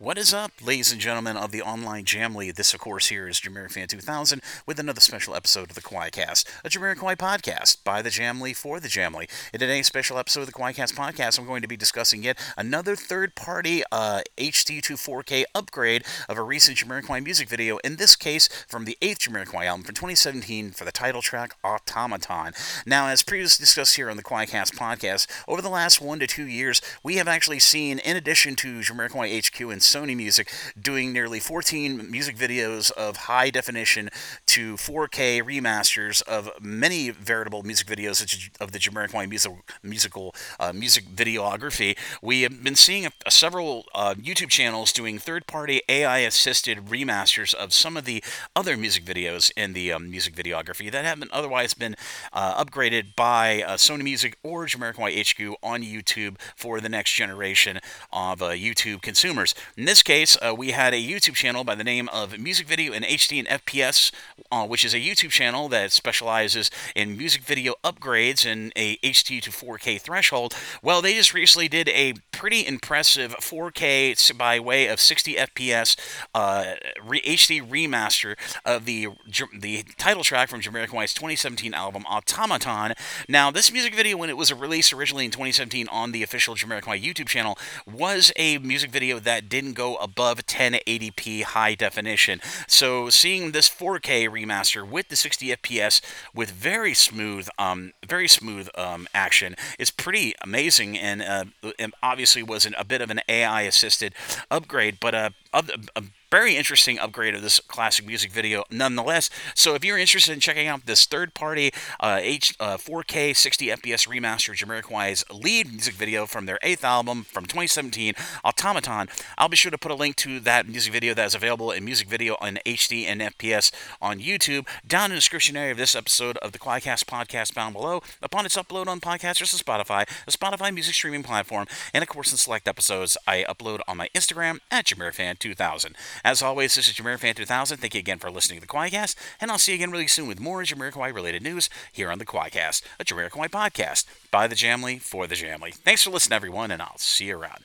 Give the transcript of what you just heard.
What is up, ladies and gentlemen of the online Jamily? This, of course, here is Fan 2000 with another special episode of the QUAICast, a Jamiroquai podcast by the Jamily for the Jamily. In today's special episode of the QUAICast podcast, I'm going to be discussing yet another third-party uh, HD to 4K upgrade of a recent Jamiroquai music video. In this case, from the eighth Jamiroquai album from 2017 for the title track Automaton. Now, as previously discussed here on the QUAICast podcast, over the last one to two years, we have actually seen, in addition to Jamiroquai HQ and Sony Music doing nearly 14 music videos of high definition to 4K remasters of many veritable music videos of the Jamiroquai musical, musical uh, music videography. We have been seeing a, a several uh, YouTube channels doing third-party AI-assisted remasters of some of the other music videos in the um, music videography that haven't otherwise been uh, upgraded by uh, Sony Music or Jamiroquai HQ on YouTube for the next generation of uh, YouTube consumers. In this case, uh, we had a YouTube channel by the name of Music Video in HD and FPS, uh, which is a YouTube channel that specializes in music video upgrades and a HD to 4K threshold. Well, they just recently did a pretty impressive 4K by way of 60 FPS uh, re- HD remaster of the the title track from Jamiroquai's 2017 album Automaton. Now, this music video, when it was released originally in 2017 on the official Jamiroquai YouTube channel, was a music video that didn't go above 1080p high definition. So seeing this 4K remaster with the 60 FPS with very smooth, um, very smooth um, action is pretty amazing, and, uh, and obviously was an, a bit of an AI assisted upgrade, but uh, a, a very interesting upgrade of this classic music video nonetheless. So if you're interested in checking out this third-party uh, H, uh, 4K 60 FPS remaster of Jamiroquai's lead music video from their eighth album from 2017, Automaton, I'll be sure to put a link to that music video that is available in music video on HD and FPS on YouTube down in the description area of this episode of the QUAICast podcast found below upon its upload on podcasters to Spotify, the Spotify music streaming platform, and of course in select episodes I upload on my Instagram at JamirFan2000. As always, this is Jameer Fan 2000. Thank you again for listening to the QUAICast, and I'll see you again really soon with more Jamiroquai related news here on the QUAICast, a Jamiroquai podcast by the Jamily for the Jamily. Thanks for listening, everyone, and I'll see you around.